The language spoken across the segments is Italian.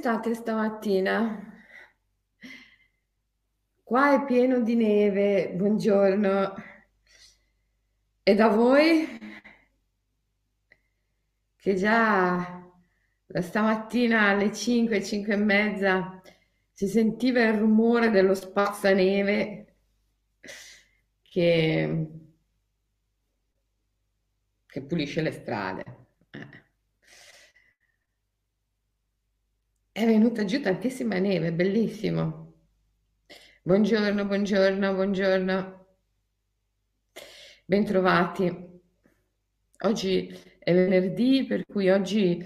state stamattina? Qua è pieno di neve, buongiorno. E da voi? Che già da stamattina alle 5, 5 e mezza si sentiva il rumore dello spazzaneve che, che pulisce le strade. Eh. È venuta giù tantissima neve, bellissimo. Buongiorno, buongiorno, buongiorno. Bentrovati. Oggi è venerdì, per cui oggi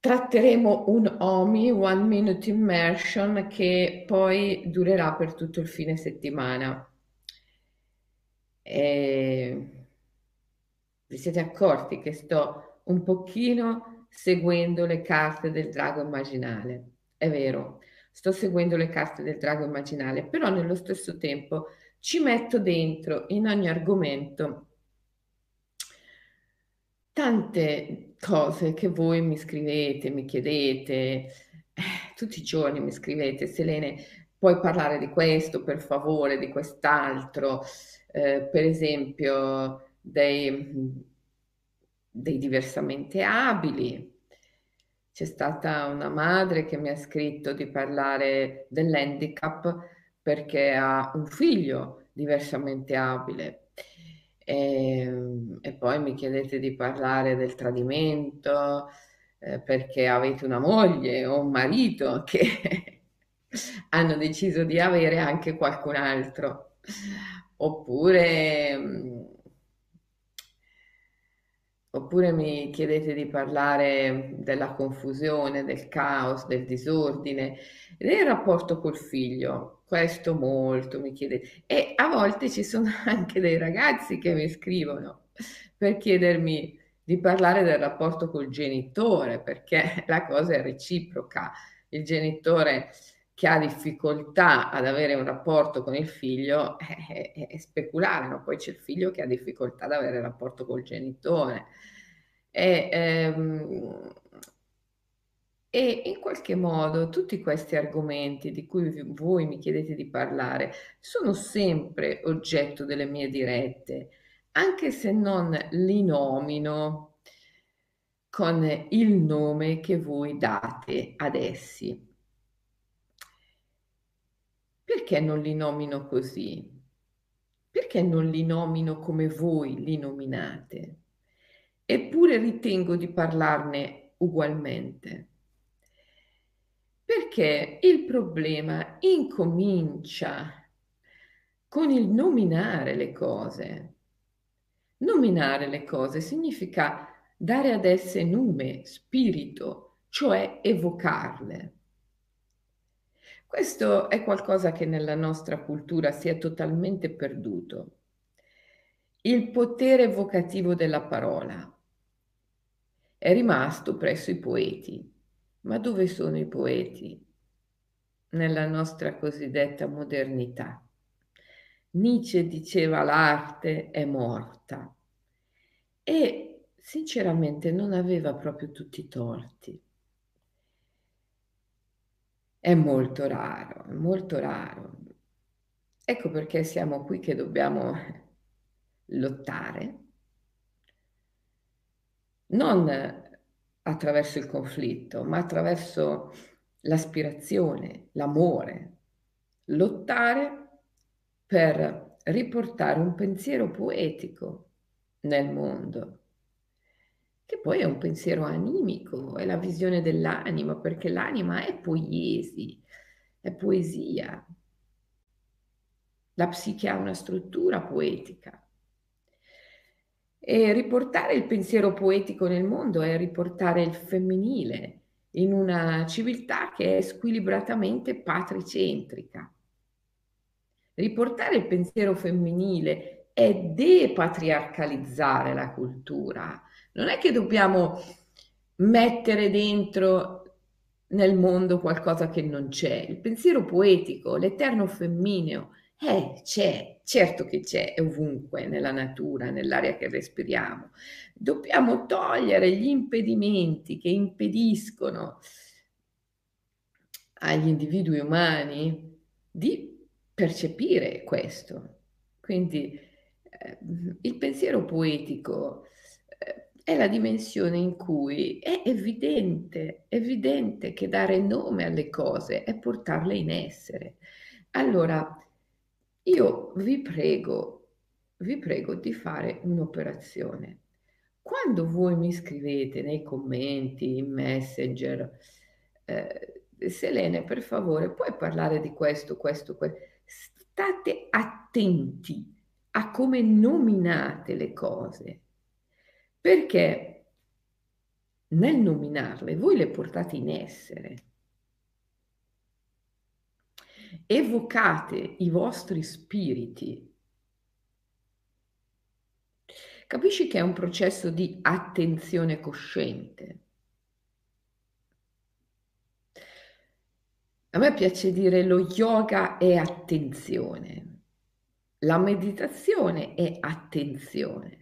tratteremo un OMI, One Minute Immersion, che poi durerà per tutto il fine settimana. E vi siete accorti che sto un pochino seguendo le carte del drago immaginale. È vero, sto seguendo le carte del drago immaginale, però nello stesso tempo ci metto dentro in ogni argomento tante cose che voi mi scrivete, mi chiedete, eh, tutti i giorni mi scrivete, Selene, puoi parlare di questo per favore, di quest'altro, eh, per esempio dei dei diversamente abili. C'è stata una madre che mi ha scritto di parlare dell'handicap perché ha un figlio diversamente abile. E, e poi mi chiedete di parlare del tradimento eh, perché avete una moglie o un marito che hanno deciso di avere anche qualcun altro. Oppure Oppure mi chiedete di parlare della confusione, del caos, del disordine, del rapporto col figlio. Questo molto mi chiedete. E a volte ci sono anche dei ragazzi che mi scrivono per chiedermi di parlare del rapporto col genitore, perché la cosa è reciproca. Il genitore che ha difficoltà ad avere un rapporto con il figlio è, è, è speculare, no? poi c'è il figlio che ha difficoltà ad avere rapporto col genitore. E, ehm, e in qualche modo tutti questi argomenti di cui voi mi chiedete di parlare sono sempre oggetto delle mie dirette, anche se non li nomino con il nome che voi date ad essi. Perché non li nomino così? Perché non li nomino come voi li nominate? eppure ritengo di parlarne ugualmente. Perché il problema incomincia con il nominare le cose. Nominare le cose significa dare ad esse nome, spirito, cioè evocarle. Questo è qualcosa che nella nostra cultura si è totalmente perduto. Il potere evocativo della parola è rimasto presso i poeti. Ma dove sono i poeti? Nella nostra cosiddetta modernità. Nietzsche diceva l'arte è morta e sinceramente non aveva proprio tutti i torti. È molto raro, è molto raro. Ecco perché siamo qui che dobbiamo lottare. Non attraverso il conflitto, ma attraverso l'aspirazione, l'amore, lottare per riportare un pensiero poetico nel mondo, che poi è un pensiero animico, è la visione dell'anima, perché l'anima è poiesi, è poesia. La psiche ha una struttura poetica. E riportare il pensiero poetico nel mondo è riportare il femminile in una civiltà che è squilibratamente patricentrica. Riportare il pensiero femminile è depatriarcalizzare la cultura. Non è che dobbiamo mettere dentro nel mondo qualcosa che non c'è. Il pensiero poetico, l'eterno femmineo, eh, c'è, certo che c'è, è ovunque nella natura, nell'aria che respiriamo. Dobbiamo togliere gli impedimenti che impediscono agli individui umani di percepire questo. Quindi eh, il pensiero poetico è la dimensione in cui è evidente, evidente che dare nome alle cose è portarle in essere. Allora, io vi prego, vi prego di fare un'operazione. Quando voi mi scrivete nei commenti, in messenger, eh, Selene, per favore, puoi parlare di questo, questo, questo. State attenti a come nominate le cose, perché nel nominarle voi le portate in essere. Evocate i vostri spiriti. Capisci che è un processo di attenzione cosciente. A me piace dire lo yoga è attenzione, la meditazione è attenzione,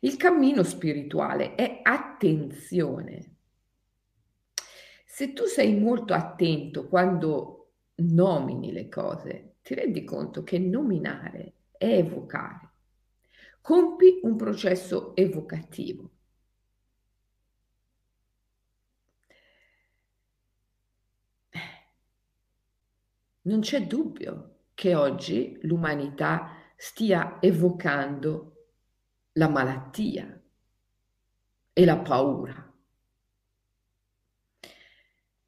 il cammino spirituale è attenzione. Se tu sei molto attento quando nomini le cose, ti rendi conto che nominare è evocare. Compi un processo evocativo. Non c'è dubbio che oggi l'umanità stia evocando la malattia e la paura,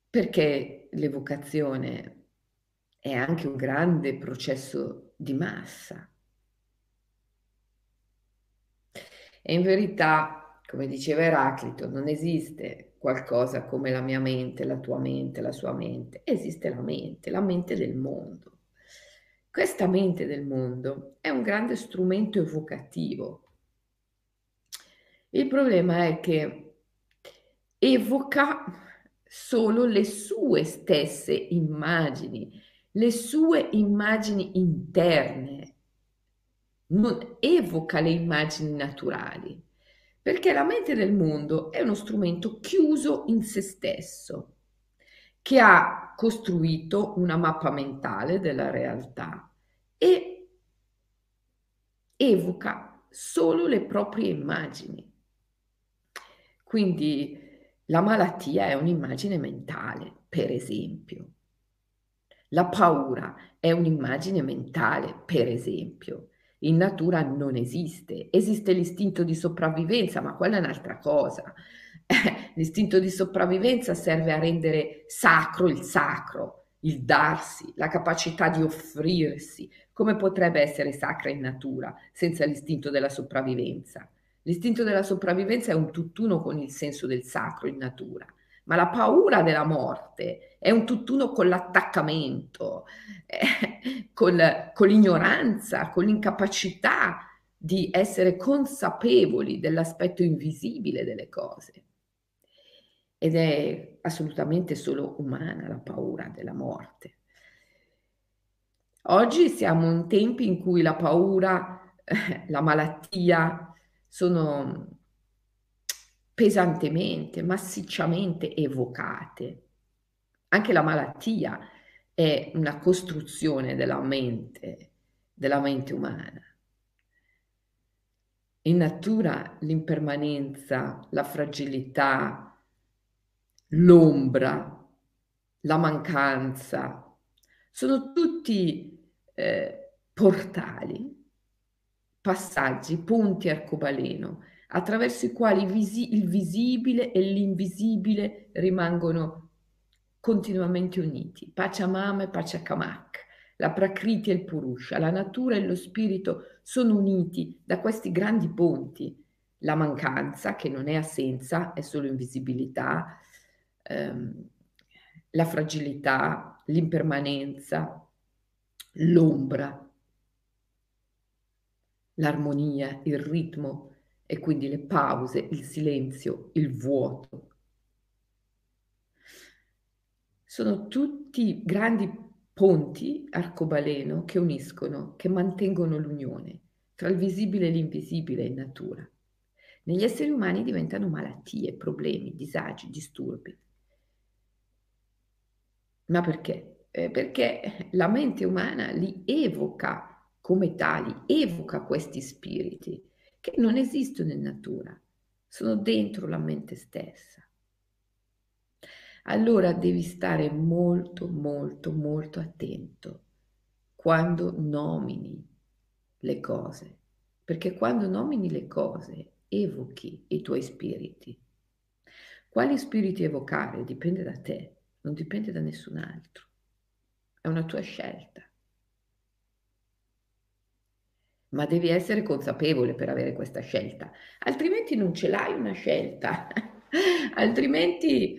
perché l'evocazione è anche un grande processo di massa. E in verità, come diceva Eraclito, non esiste qualcosa come la mia mente, la tua mente, la sua mente. Esiste la mente, la mente del mondo. Questa mente del mondo è un grande strumento evocativo. Il problema è che evoca solo le sue stesse immagini, le sue immagini interne, non evoca le immagini naturali perché la mente del mondo è uno strumento chiuso in se stesso, che ha costruito una mappa mentale della realtà e evoca solo le proprie immagini. Quindi la malattia è un'immagine mentale, per esempio. La paura è un'immagine mentale, per esempio. In natura non esiste, esiste l'istinto di sopravvivenza, ma quella è un'altra cosa. l'istinto di sopravvivenza serve a rendere sacro il sacro, il darsi, la capacità di offrirsi. Come potrebbe essere sacra in natura senza l'istinto della sopravvivenza? L'istinto della sopravvivenza è un tutt'uno con il senso del sacro in natura ma la paura della morte è un tutt'uno con l'attaccamento, eh, con, con l'ignoranza, con l'incapacità di essere consapevoli dell'aspetto invisibile delle cose. Ed è assolutamente solo umana la paura della morte. Oggi siamo in tempi in cui la paura, la malattia sono pesantemente, massicciamente evocate. Anche la malattia è una costruzione della mente, della mente umana. In natura l'impermanenza, la fragilità, l'ombra, la mancanza, sono tutti eh, portali, passaggi, punti arcobaleno attraverso i quali visi- il visibile e l'invisibile rimangono continuamente uniti. Pachamama e Pachakamak, la Prakriti e il Purusha, la natura e lo spirito sono uniti da questi grandi ponti. La mancanza, che non è assenza, è solo invisibilità, ehm, la fragilità, l'impermanenza, l'ombra, l'armonia, il ritmo, e quindi le pause, il silenzio, il vuoto. Sono tutti grandi ponti arcobaleno che uniscono, che mantengono l'unione tra il visibile e l'invisibile in natura. Negli esseri umani diventano malattie, problemi, disagi, disturbi. Ma perché? Eh, perché la mente umana li evoca come tali, evoca questi spiriti che non esistono in natura, sono dentro la mente stessa. Allora devi stare molto, molto, molto attento quando nomini le cose, perché quando nomini le cose evochi i tuoi spiriti. Quali spiriti evocare dipende da te, non dipende da nessun altro. È una tua scelta. Ma devi essere consapevole per avere questa scelta, altrimenti non ce l'hai una scelta, altrimenti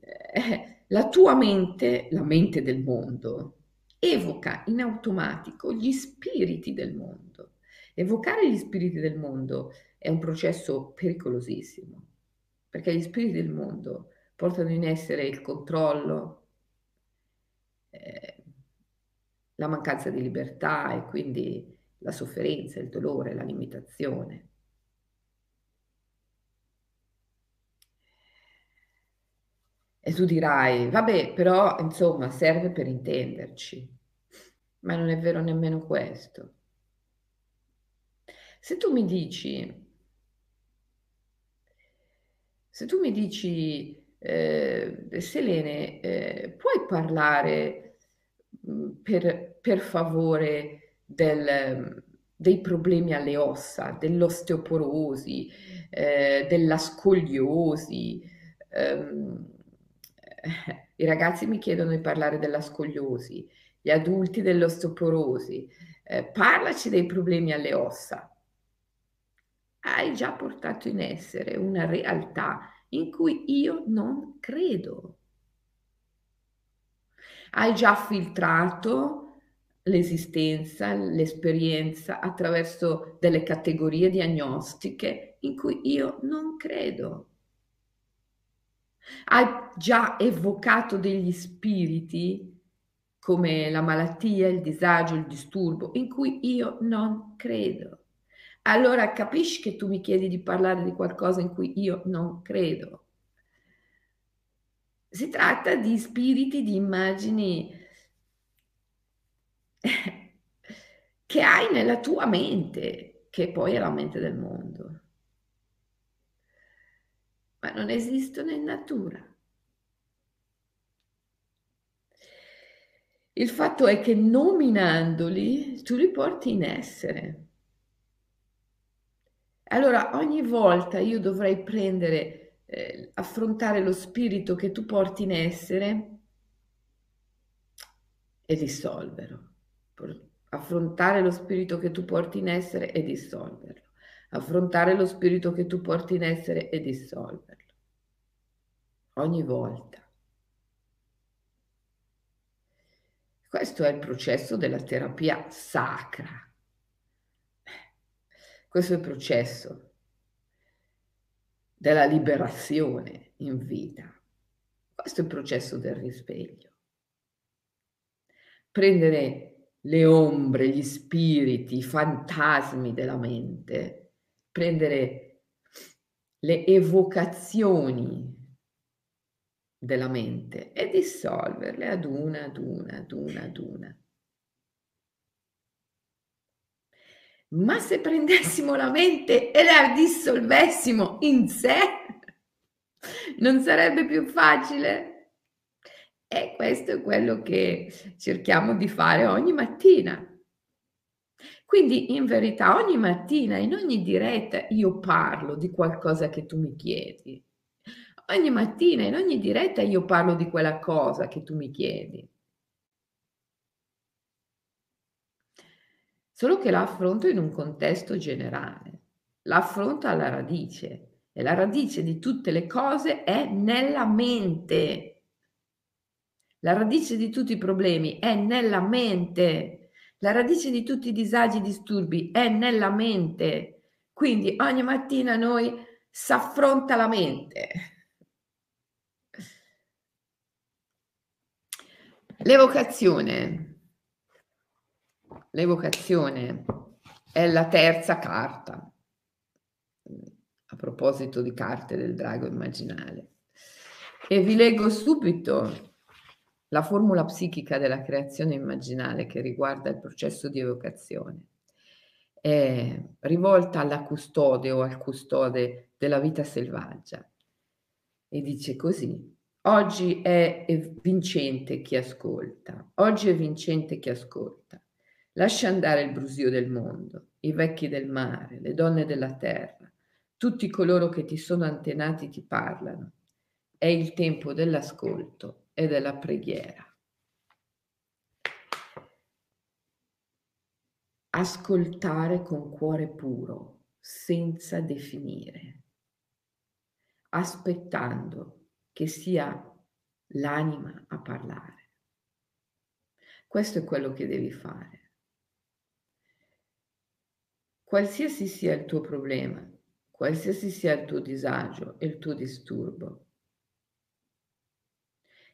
eh, la tua mente, la mente del mondo, evoca in automatico gli spiriti del mondo. Evocare gli spiriti del mondo è un processo pericolosissimo, perché gli spiriti del mondo portano in essere il controllo, eh, la mancanza di libertà e quindi la sofferenza, il dolore, la limitazione. E tu dirai, vabbè, però insomma serve per intenderci, ma non è vero nemmeno questo. Se tu mi dici, se tu mi dici, eh, Selene, eh, puoi parlare mm, per, per favore del, dei problemi alle ossa, dell'osteoporosi, eh, della scoliosi. Ehm, I ragazzi mi chiedono di parlare della scoliosi, gli adulti dell'osteoporosi. Eh, parlaci dei problemi alle ossa hai già portato in essere una realtà in cui io non credo. Hai già filtrato l'esistenza, l'esperienza attraverso delle categorie diagnostiche in cui io non credo. Hai già evocato degli spiriti come la malattia, il disagio, il disturbo, in cui io non credo allora capisci che tu mi chiedi di parlare di qualcosa in cui io non credo. Si tratta di spiriti, di immagini che hai nella tua mente, che poi è la mente del mondo. Ma non esistono in natura. Il fatto è che nominandoli tu li porti in essere. Allora ogni volta io dovrei prendere, eh, affrontare lo spirito che tu porti in essere e dissolverlo. Affrontare lo spirito che tu porti in essere e dissolverlo. Affrontare lo spirito che tu porti in essere e dissolverlo. Ogni volta. Questo è il processo della terapia sacra. Questo è il processo della liberazione in vita. Questo è il processo del risveglio. Prendere le ombre, gli spiriti, i fantasmi della mente, prendere le evocazioni della mente e dissolverle ad una, ad una, ad una, ad una. Ma se prendessimo la mente e la dissolvessimo in sé, non sarebbe più facile? E questo è quello che cerchiamo di fare ogni mattina. Quindi in verità ogni mattina, in ogni diretta, io parlo di qualcosa che tu mi chiedi. Ogni mattina, in ogni diretta, io parlo di quella cosa che tu mi chiedi. solo che la affronto in un contesto generale, la affronto alla radice e la radice di tutte le cose è nella mente. La radice di tutti i problemi è nella mente. La radice di tutti i disagi e disturbi è nella mente. Quindi ogni mattina noi si affronta la mente. L'evocazione L'evocazione è la terza carta, a proposito di carte del drago immaginale. E vi leggo subito la formula psichica della creazione immaginale che riguarda il processo di evocazione. È rivolta alla custode o al custode della vita selvaggia. E dice così, oggi è vincente chi ascolta, oggi è vincente chi ascolta, lascia andare il brusio del mondo, i vecchi del mare, le donne della terra, tutti coloro che ti sono antenati ti parlano, è il tempo dell'ascolto e della preghiera. Ascoltare con cuore puro, senza definire, aspettando che sia l'anima a parlare. Questo è quello che devi fare. Qualsiasi sia il tuo problema, qualsiasi sia il tuo disagio e il tuo disturbo,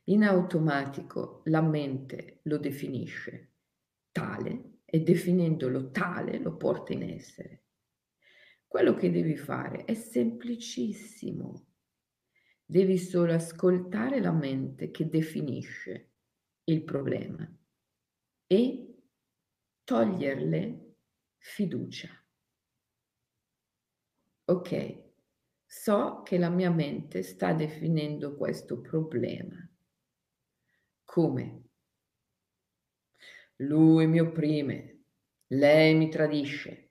in automatico la mente lo definisce tale e definendolo tale lo porta in essere. Quello che devi fare è semplicissimo. Devi solo ascoltare la mente che definisce il problema e toglierle fiducia. Ok, so che la mia mente sta definendo questo problema. Come? Lui mi opprime, lei mi tradisce,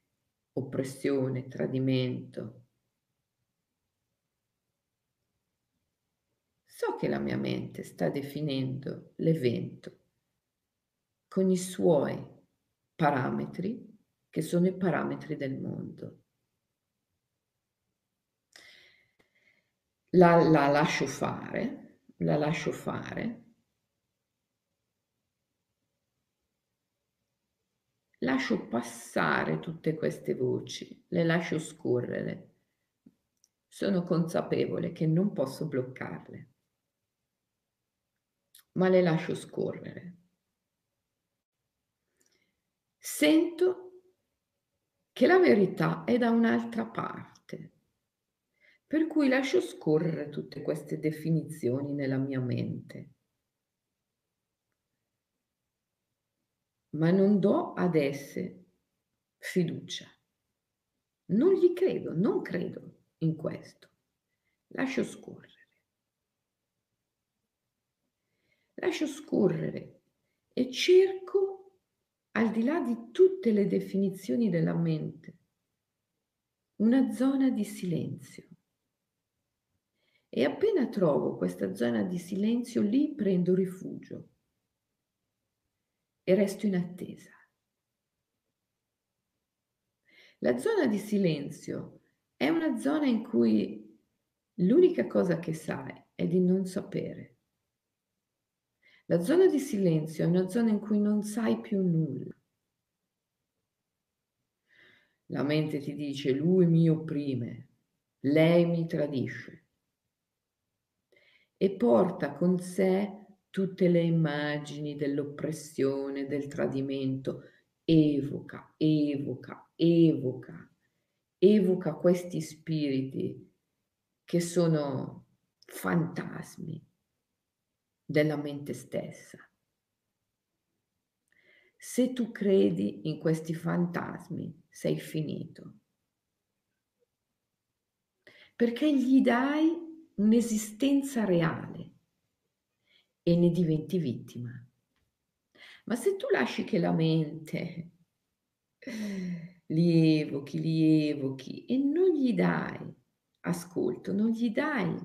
oppressione, tradimento. So che la mia mente sta definendo l'evento con i suoi parametri, che sono i parametri del mondo. La, la lascio fare, la lascio fare lascio passare tutte queste voci, le lascio scorrere. Sono consapevole che non posso bloccarle, ma le lascio scorrere. Sento che la verità è da un'altra parte, per cui lascio scorrere tutte queste definizioni nella mia mente. Ma non do ad esse fiducia. Non gli credo, non credo in questo. Lascio scorrere. Lascio scorrere e cerco, al di là di tutte le definizioni della mente, una zona di silenzio. E appena trovo questa zona di silenzio, lì prendo rifugio e resto in attesa. La zona di silenzio è una zona in cui l'unica cosa che sai è di non sapere. La zona di silenzio è una zona in cui non sai più nulla. La mente ti dice lui mi opprime, lei mi tradisce e porta con sé tutte le immagini dell'oppressione, del tradimento, evoca, evoca, evoca, evoca questi spiriti che sono fantasmi della mente stessa. Se tu credi in questi fantasmi, sei finito. Perché gli dai un'esistenza reale e ne diventi vittima. Ma se tu lasci che la mente li evochi, li evochi e non gli dai ascolto, non gli dai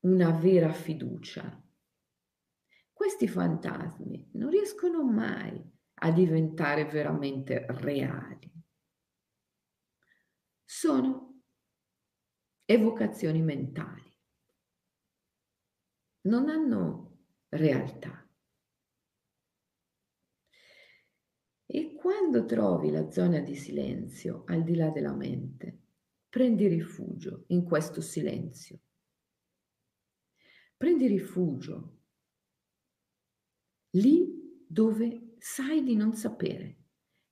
una vera fiducia, questi fantasmi non riescono mai a diventare veramente reali. Sono evocazioni mentali non hanno realtà. E quando trovi la zona di silenzio al di là della mente, prendi rifugio in questo silenzio. Prendi rifugio lì dove sai di non sapere.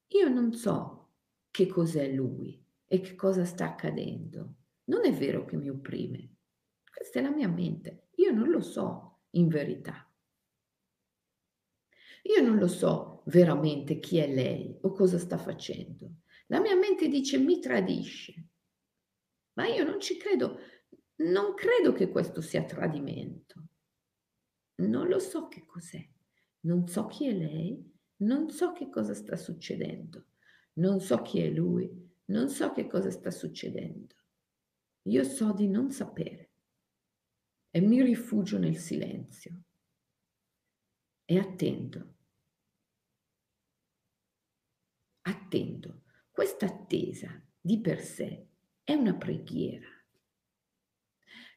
Io non so che cos'è lui e che cosa sta accadendo. Non è vero che mi opprime. Questa è la mia mente. Io non lo so in verità. Io non lo so veramente chi è lei o cosa sta facendo. La mia mente dice mi tradisce, ma io non ci credo, non credo che questo sia tradimento. Non lo so che cos'è, non so chi è lei, non so che cosa sta succedendo, non so chi è lui, non so che cosa sta succedendo. Io so di non sapere e mi rifugio nel silenzio e attendo. Attendo. Questa attesa di per sé è una preghiera.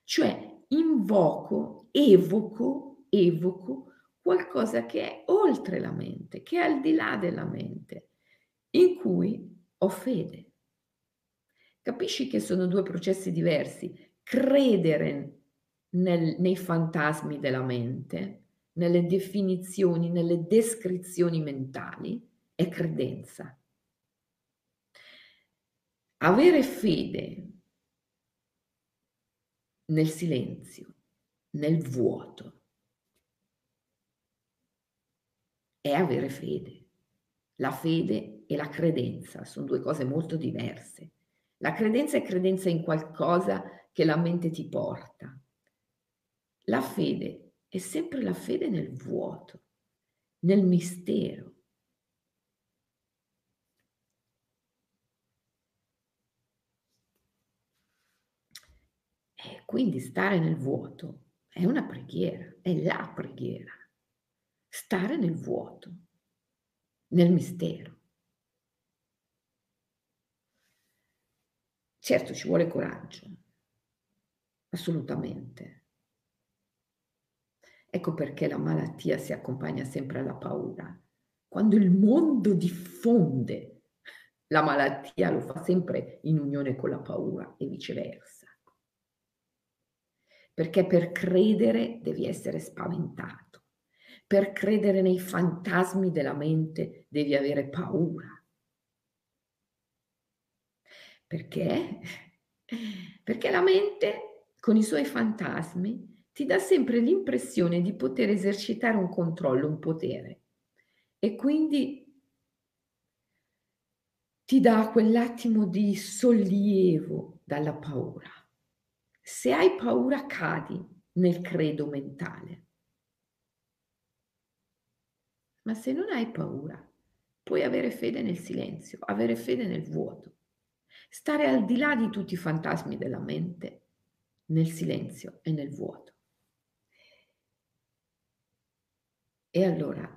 Cioè invoco, evoco, evoco qualcosa che è oltre la mente, che è al di là della mente, in cui ho fede. Capisci che sono due processi diversi. Credere nel, nei fantasmi della mente, nelle definizioni, nelle descrizioni mentali, è credenza. Avere fede nel silenzio, nel vuoto, è avere fede. La fede e la credenza sono due cose molto diverse. La credenza è credenza in qualcosa che la mente ti porta. La fede è sempre la fede nel vuoto, nel mistero. E quindi stare nel vuoto è una preghiera, è la preghiera. Stare nel vuoto, nel mistero. Certo ci vuole coraggio, assolutamente. Ecco perché la malattia si accompagna sempre alla paura. Quando il mondo diffonde la malattia lo fa sempre in unione con la paura e viceversa. Perché per credere devi essere spaventato. Per credere nei fantasmi della mente devi avere paura. Perché? Perché la mente con i suoi fantasmi ti dà sempre l'impressione di poter esercitare un controllo, un potere e quindi ti dà quell'attimo di sollievo dalla paura. Se hai paura cadi nel credo mentale. Ma se non hai paura, puoi avere fede nel silenzio, avere fede nel vuoto, stare al di là di tutti i fantasmi della mente, nel silenzio e nel vuoto. E allora,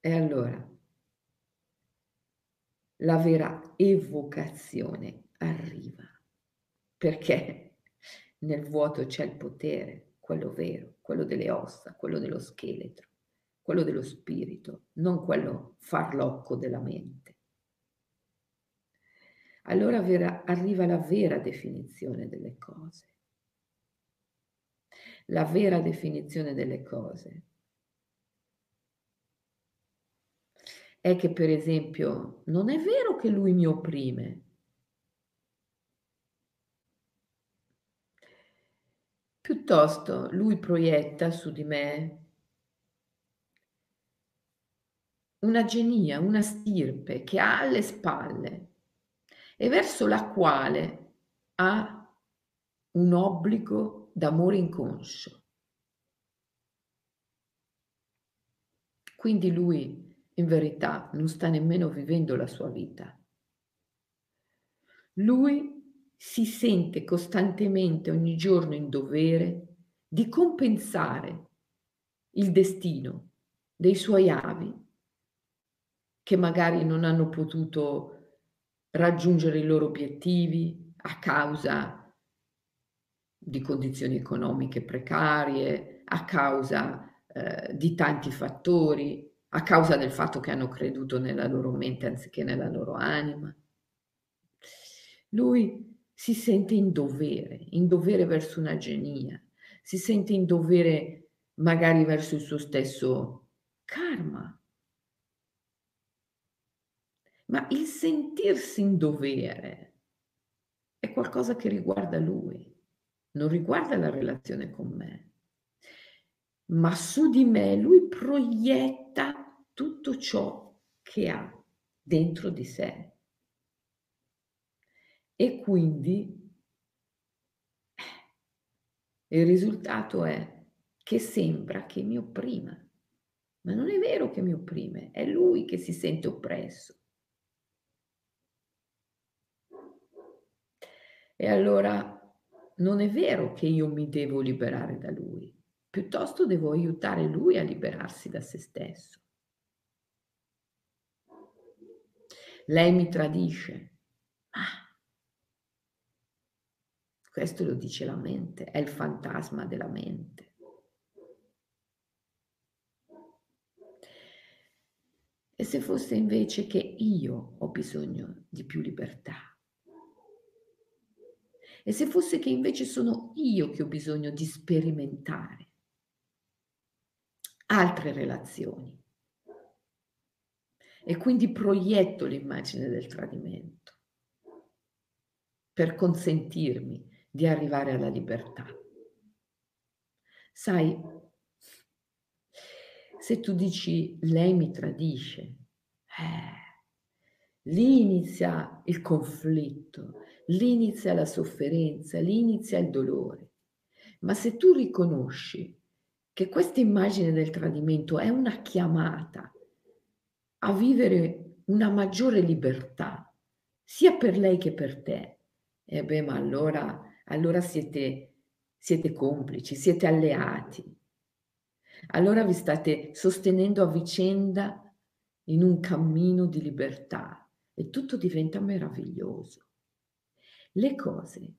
e allora, la vera evocazione arriva, perché nel vuoto c'è il potere, quello vero, quello delle ossa, quello dello scheletro, quello dello spirito, non quello farlocco della mente. Allora vera, arriva la vera definizione delle cose. La vera definizione delle cose è che per esempio non è vero che lui mi opprime. Piuttosto lui proietta su di me una genia, una stirpe che ha alle spalle e verso la quale ha un obbligo d'amore inconscio. Quindi lui in verità non sta nemmeno vivendo la sua vita. Lui si sente costantemente ogni giorno in dovere di compensare il destino dei suoi avi che magari non hanno potuto raggiungere i loro obiettivi a causa di condizioni economiche precarie, a causa eh, di tanti fattori, a causa del fatto che hanno creduto nella loro mente anziché nella loro anima. Lui si sente in dovere, in dovere verso una genia, si sente in dovere magari verso il suo stesso karma. Ma il sentirsi in dovere è qualcosa che riguarda lui, non riguarda la relazione con me. Ma su di me lui proietta tutto ciò che ha dentro di sé. E quindi il risultato è che sembra che mi opprima, ma non è vero che mi opprime, è lui che si sente oppresso. E allora non è vero che io mi devo liberare da lui, piuttosto devo aiutare lui a liberarsi da se stesso. Lei mi tradisce. Ah, questo lo dice la mente, è il fantasma della mente. E se fosse invece che io ho bisogno di più libertà? E se fosse che invece sono io che ho bisogno di sperimentare altre relazioni e quindi proietto l'immagine del tradimento per consentirmi di arrivare alla libertà. Sai, se tu dici lei mi tradisce, eh, lì inizia il conflitto, lì inizia la sofferenza, lì inizia il dolore. Ma se tu riconosci che questa immagine del tradimento è una chiamata a vivere una maggiore libertà, sia per lei che per te, e beh, ma allora, allora siete, siete complici, siete alleati. Allora vi state sostenendo a vicenda in un cammino di libertà e tutto diventa meraviglioso. Le cose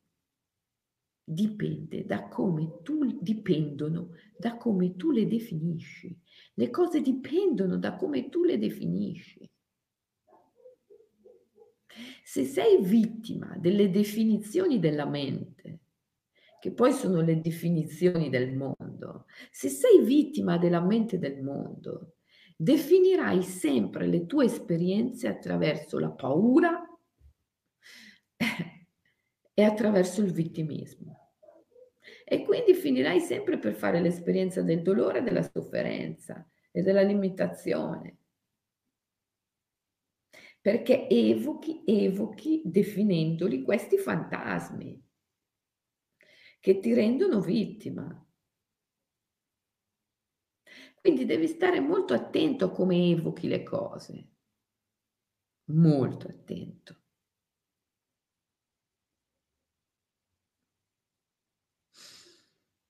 dipende da come tu, dipendono da come tu le definisci. Le cose dipendono da come tu le definisci. Se sei vittima delle definizioni della mente, che poi sono le definizioni del mondo, se sei vittima della mente del mondo, definirai sempre le tue esperienze attraverso la paura, e attraverso il vittimismo. E quindi finirai sempre per fare l'esperienza del dolore, della sofferenza e della limitazione. Perché evochi, evochi definendoli questi fantasmi che ti rendono vittima. Quindi devi stare molto attento a come evochi le cose, molto attento.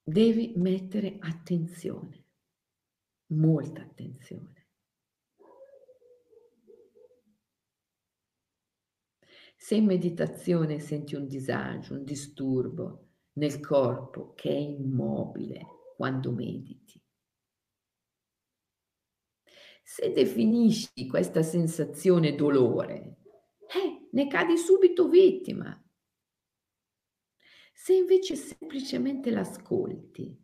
Devi mettere attenzione, molta attenzione. Se in meditazione senti un disagio, un disturbo nel corpo che è immobile quando mediti, se definisci questa sensazione dolore, eh, ne cadi subito vittima se invece semplicemente l'ascolti,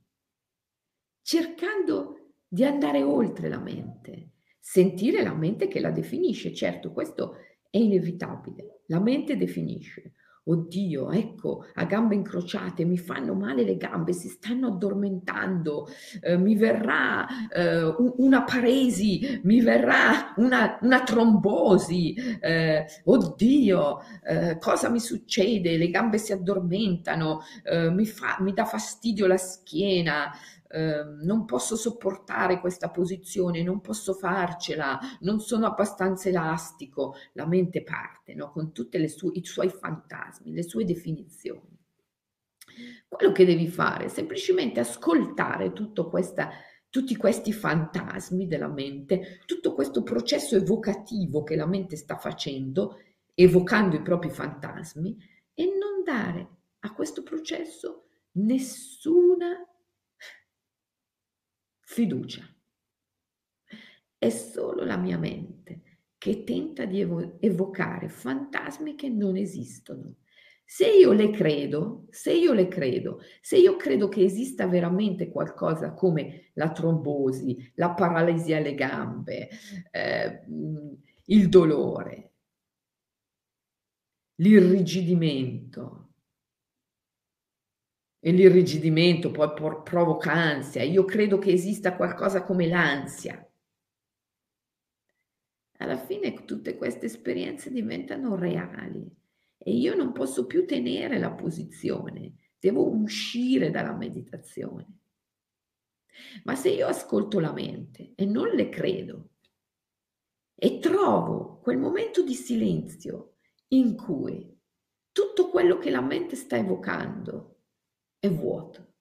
cercando di andare oltre la mente, sentire la mente che la definisce, certo questo è inevitabile, la mente definisce, Oddio, ecco, a gambe incrociate, mi fanno male le gambe, si stanno addormentando, eh, mi verrà eh, una paresi, mi verrà una, una trombosi, eh, oddio, eh, cosa mi succede? Le gambe si addormentano, eh, mi, fa, mi dà fastidio la schiena, Ehm, non posso sopportare questa posizione, non posso farcela, non sono abbastanza elastico, la mente parte no? con tutti i suoi fantasmi, le sue definizioni. Quello che devi fare è semplicemente ascoltare questa, tutti questi fantasmi della mente, tutto questo processo evocativo che la mente sta facendo, evocando i propri fantasmi, e non dare a questo processo nessuna fiducia. È solo la mia mente che tenta di evo- evocare fantasmi che non esistono. Se io le credo, se io le credo, se io credo che esista veramente qualcosa come la trombosi, la paralisi alle gambe, eh, il dolore, l'irrigidimento, e l'irrigidimento poi provoca ansia. Io credo che esista qualcosa come l'ansia. Alla fine tutte queste esperienze diventano reali e io non posso più tenere la posizione, devo uscire dalla meditazione. Ma se io ascolto la mente e non le credo e trovo quel momento di silenzio in cui tutto quello che la mente sta evocando è vuoto.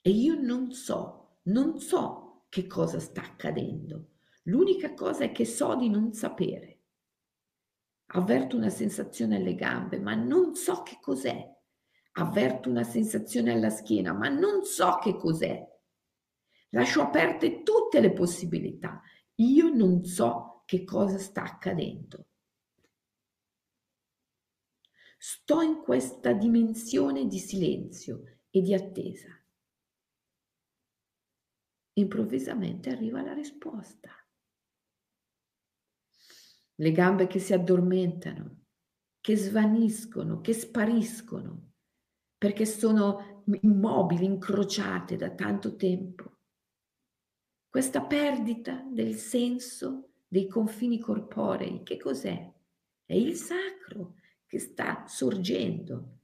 E io non so, non so che cosa sta accadendo. L'unica cosa è che so di non sapere. Avverto una sensazione alle gambe, ma non so che cos'è. Avverto una sensazione alla schiena, ma non so che cos'è. Lascio aperte tutte le possibilità. Io non so che cosa sta accadendo. Sto in questa dimensione di silenzio e di attesa. Improvvisamente arriva la risposta. Le gambe che si addormentano, che svaniscono, che spariscono, perché sono immobili, incrociate da tanto tempo. Questa perdita del senso dei confini corporei, che cos'è? È il sacro, che sta sorgendo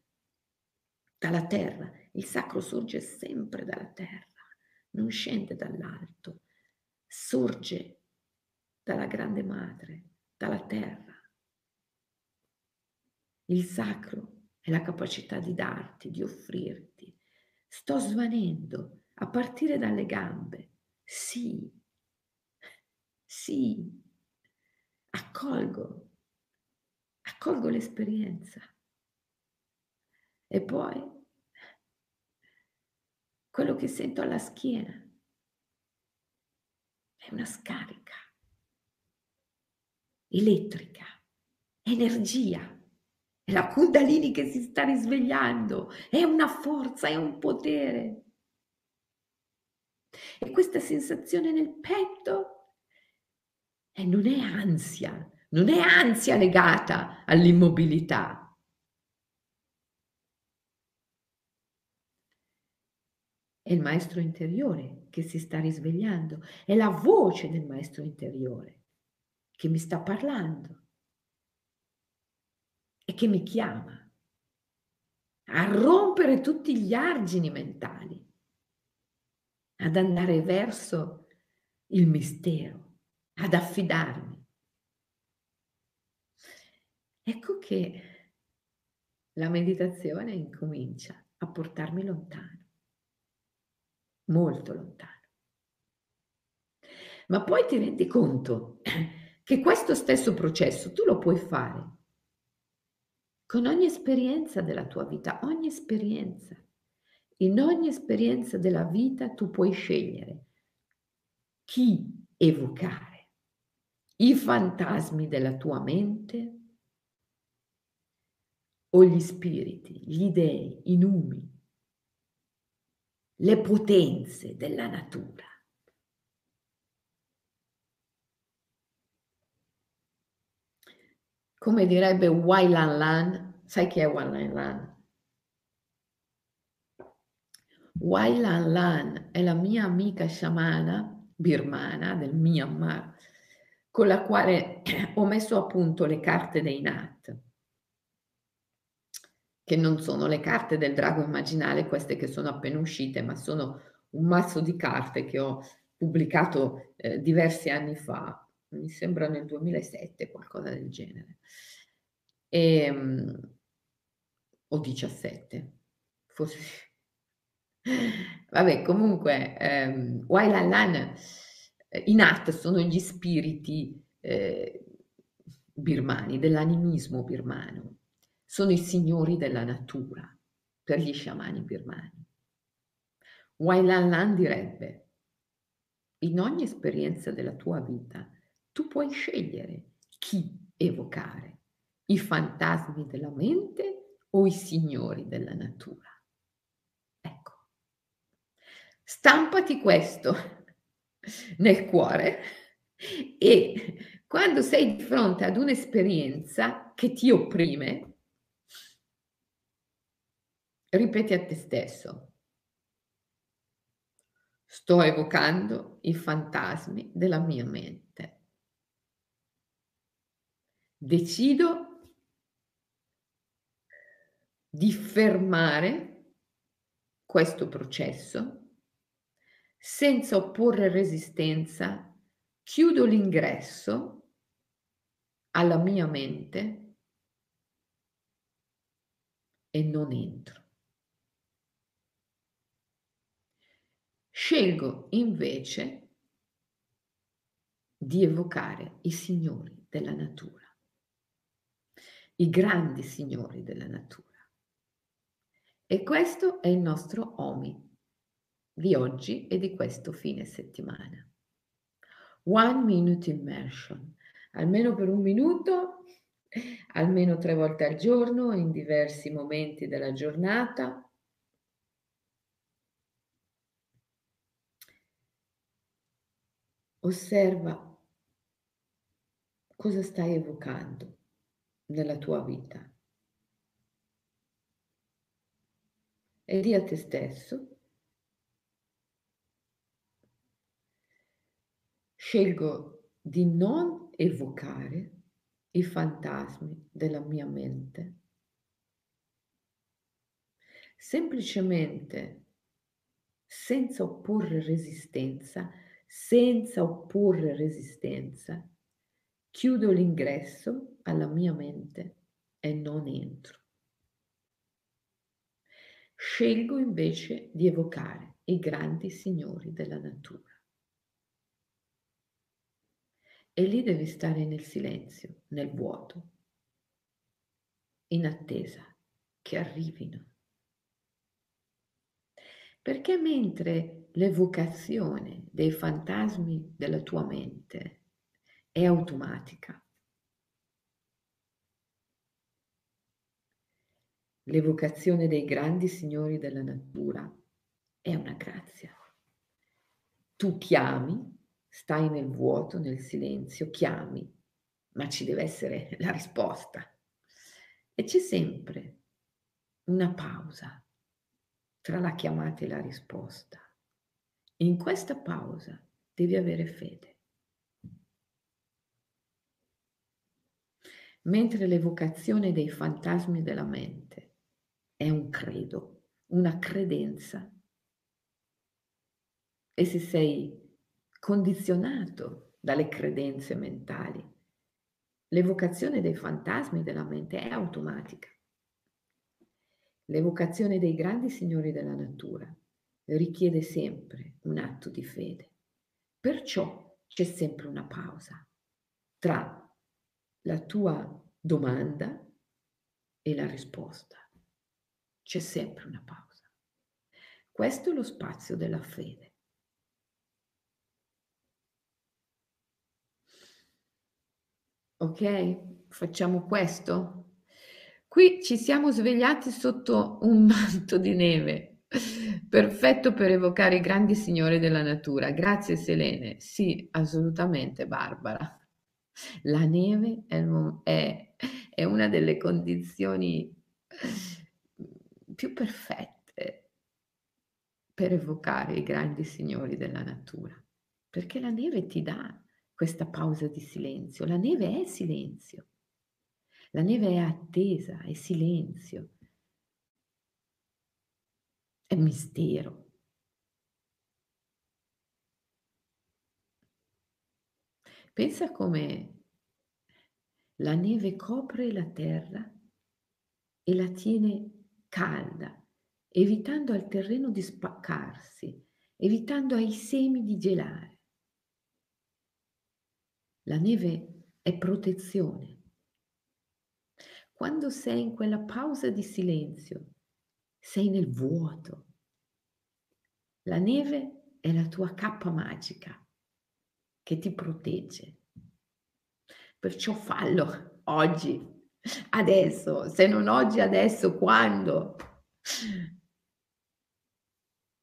dalla terra. Il sacro sorge sempre dalla terra, non scende dall'alto, sorge dalla grande madre, dalla terra. Il sacro è la capacità di darti, di offrirti. Sto svanendo a partire dalle gambe. Sì, sì, accolgo accolgo l'esperienza. E poi quello che sento alla schiena è una scarica elettrica, energia. È la Kundalini che si sta risvegliando, è una forza, è un potere. E questa sensazione nel petto e non è ansia, non è ansia legata all'immobilità. È il maestro interiore che si sta risvegliando, è la voce del maestro interiore che mi sta parlando e che mi chiama a rompere tutti gli argini mentali, ad andare verso il mistero, ad affidarmi. Ecco che la meditazione incomincia a portarmi lontano, molto lontano. Ma poi ti rendi conto che questo stesso processo tu lo puoi fare con ogni esperienza della tua vita, ogni esperienza. In ogni esperienza della vita tu puoi scegliere chi evocare, i fantasmi della tua mente o gli spiriti, gli dei, i numi, le potenze della natura. Come direbbe Wai Lan sai chi è Wai Lan Lan? Wai Lan Lan è la mia amica sciamana birmana del Myanmar con la quale ho messo a punto le carte dei Nat che non sono le carte del drago immaginale, queste che sono appena uscite, ma sono un mazzo di carte che ho pubblicato eh, diversi anni fa, mi sembra nel 2007, qualcosa del genere, e, um, o 17, forse. Vabbè, comunque, um, Wailan i Nat sono gli spiriti eh, birmani, dell'animismo birmano sono i signori della natura per gli sciamani birmani. Wailan Lan direbbe, in ogni esperienza della tua vita tu puoi scegliere chi evocare, i fantasmi della mente o i signori della natura. Ecco, stampati questo nel cuore e quando sei di fronte ad un'esperienza che ti opprime, Ripeti a te stesso. Sto evocando i fantasmi della mia mente. Decido di fermare questo processo senza opporre resistenza, chiudo l'ingresso alla mia mente e non entro. Scelgo invece di evocare i signori della natura, i grandi signori della natura. E questo è il nostro OMI di oggi e di questo fine settimana. One Minute Immersion, almeno per un minuto, almeno tre volte al giorno, in diversi momenti della giornata Osserva cosa stai evocando nella tua vita. E di a te stesso. Scelgo di non evocare i fantasmi della mia mente, semplicemente senza opporre resistenza senza opporre resistenza, chiudo l'ingresso alla mia mente e non entro. Scelgo invece di evocare i grandi signori della natura. E lì devi stare nel silenzio, nel vuoto, in attesa che arrivino. Perché mentre l'evocazione dei fantasmi della tua mente è automatica, l'evocazione dei grandi signori della natura è una grazia. Tu chiami, stai nel vuoto, nel silenzio, chiami, ma ci deve essere la risposta. E c'è sempre una pausa tra la chiamata e la risposta. In questa pausa devi avere fede. Mentre l'evocazione dei fantasmi della mente è un credo, una credenza. E se sei condizionato dalle credenze mentali, l'evocazione dei fantasmi della mente è automatica. L'evocazione dei grandi signori della natura richiede sempre un atto di fede. Perciò c'è sempre una pausa tra la tua domanda e la risposta. C'è sempre una pausa. Questo è lo spazio della fede. Ok? Facciamo questo? Qui ci siamo svegliati sotto un manto di neve, perfetto per evocare i grandi signori della natura. Grazie Selene. Sì, assolutamente Barbara. La neve è, è, è una delle condizioni più perfette per evocare i grandi signori della natura, perché la neve ti dà questa pausa di silenzio. La neve è silenzio. La neve è attesa, è silenzio, è mistero. Pensa come la neve copre la terra e la tiene calda, evitando al terreno di spaccarsi, evitando ai semi di gelare. La neve è protezione, quando sei in quella pausa di silenzio, sei nel vuoto. La neve è la tua cappa magica che ti protegge. Perciò fallo oggi, adesso, se non oggi, adesso, quando?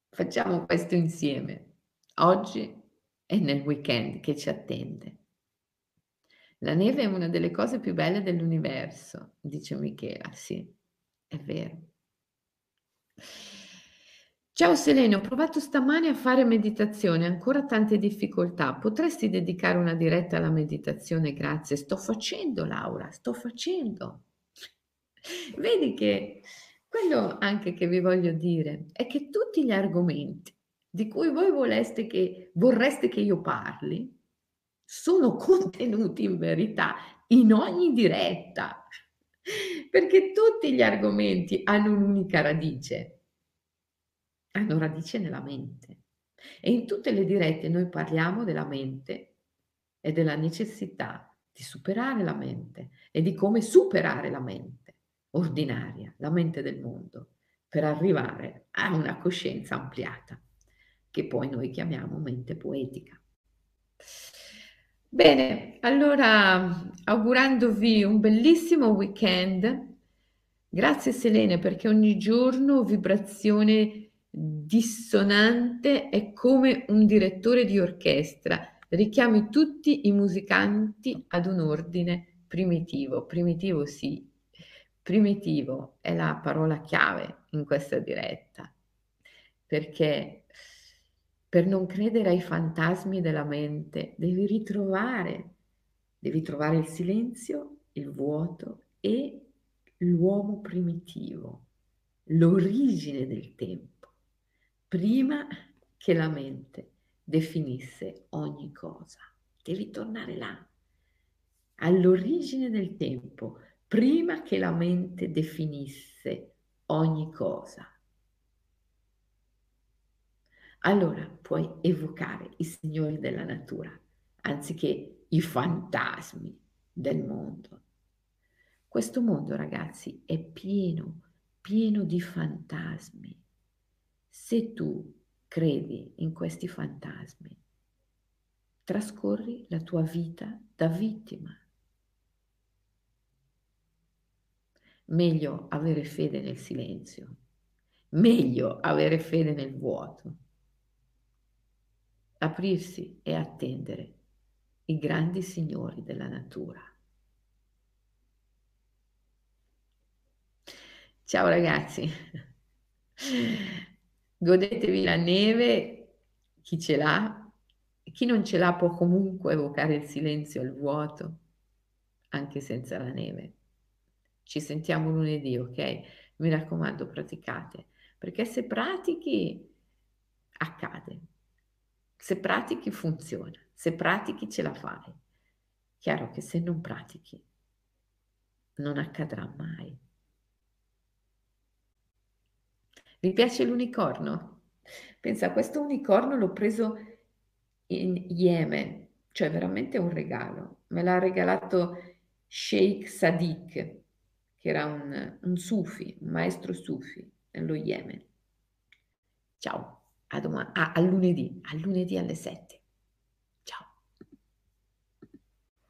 Facciamo questo insieme, oggi e nel weekend che ci attende. La neve è una delle cose più belle dell'universo, dice Michela. Sì, è vero. Ciao Selene, ho provato stamani a fare meditazione, ancora tante difficoltà. Potresti dedicare una diretta alla meditazione? Grazie. Sto facendo, Laura, sto facendo. Vedi che quello anche che vi voglio dire è che tutti gli argomenti di cui voi voleste che, vorreste che io parli sono contenuti in verità in ogni diretta, perché tutti gli argomenti hanno un'unica radice hanno radice nella mente. E in tutte le dirette noi parliamo della mente e della necessità di superare la mente e di come superare la mente ordinaria, la mente del mondo, per arrivare a una coscienza ampliata, che poi noi chiamiamo mente poetica. Bene, allora augurandovi un bellissimo weekend, grazie Selene perché ogni giorno vibrazione dissonante è come un direttore di orchestra, richiami tutti i musicanti ad un ordine primitivo. Primitivo sì, primitivo è la parola chiave in questa diretta, perché per non credere ai fantasmi della mente devi ritrovare, devi trovare il silenzio, il vuoto e l'uomo primitivo, l'origine del tempo prima che la mente definisse ogni cosa. Devi tornare là, all'origine del tempo, prima che la mente definisse ogni cosa. Allora puoi evocare i signori della natura, anziché i fantasmi del mondo. Questo mondo, ragazzi, è pieno, pieno di fantasmi se tu credi in questi fantasmi, trascorri la tua vita da vittima. Meglio avere fede nel silenzio, meglio avere fede nel vuoto, aprirsi e attendere i grandi signori della natura. Ciao ragazzi! Godetevi la neve, chi ce l'ha, chi non ce l'ha può comunque evocare il silenzio e il vuoto, anche senza la neve. Ci sentiamo lunedì, ok? Mi raccomando, praticate, perché se pratichi accade, se pratichi funziona, se pratichi ce la fai. Chiaro che se non pratichi non accadrà mai. Vi piace l'unicorno? Pensa, questo unicorno l'ho preso in Yemen, cioè veramente un regalo. Me l'ha regalato Sheikh Sadiq, che era un, un sufi, un maestro sufi nello Yemen. Ciao, a, domani, a, a lunedì, a lunedì alle 7.